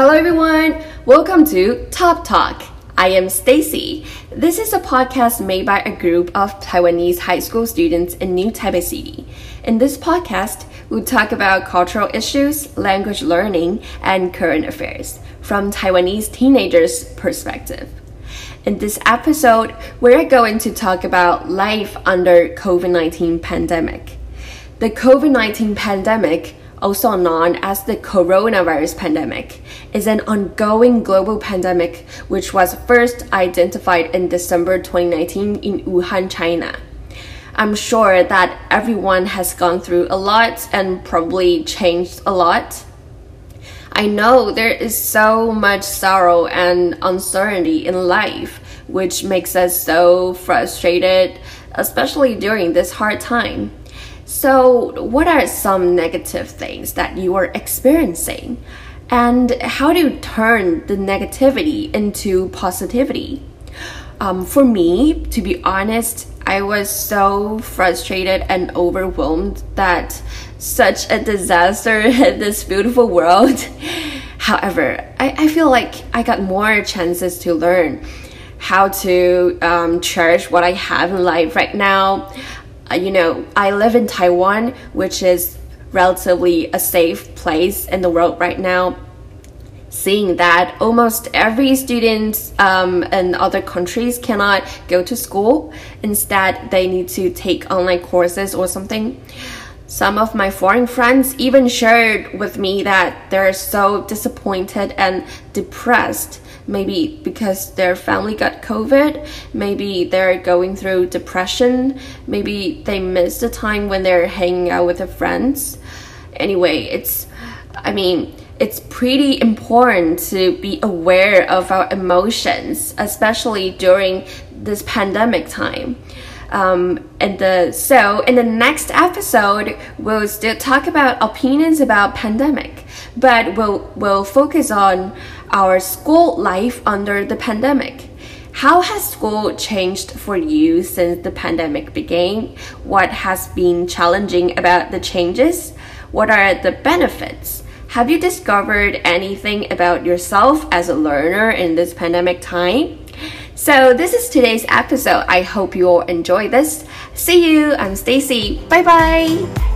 Hello everyone, welcome to Top Talk. I am Stacy. This is a podcast made by a group of Taiwanese high school students in New Taipei City. In this podcast, we'll talk about cultural issues, language learning, and current affairs from Taiwanese teenagers' perspective. In this episode, we're going to talk about life under COVID-19 pandemic. The COVID-19 pandemic also known as the coronavirus pandemic, is an ongoing global pandemic which was first identified in December 2019 in Wuhan, China. I'm sure that everyone has gone through a lot and probably changed a lot. I know there is so much sorrow and uncertainty in life, which makes us so frustrated, especially during this hard time. So, what are some negative things that you are experiencing? And how do you turn the negativity into positivity? Um, for me, to be honest, I was so frustrated and overwhelmed that such a disaster hit this beautiful world. However, I, I feel like I got more chances to learn how to um, cherish what I have in life right now. Uh, you know, I live in Taiwan, which is relatively a safe place in the world right now. Seeing that almost every student um, in other countries cannot go to school, instead, they need to take online courses or something. Some of my foreign friends even shared with me that they're so disappointed and depressed maybe because their family got COVID, maybe they're going through depression, maybe they missed the time when they're hanging out with their friends. Anyway, it's, I mean, it's pretty important to be aware of our emotions, especially during this pandemic time. Um, and the, so in the next episode, we'll still talk about opinions about pandemic, but we'll, we'll focus on our school life under the pandemic. How has school changed for you since the pandemic began? What has been challenging about the changes? What are the benefits? Have you discovered anything about yourself as a learner in this pandemic time? So this is today's episode. I hope you all enjoy this. See you. I'm Stacy. Bye bye.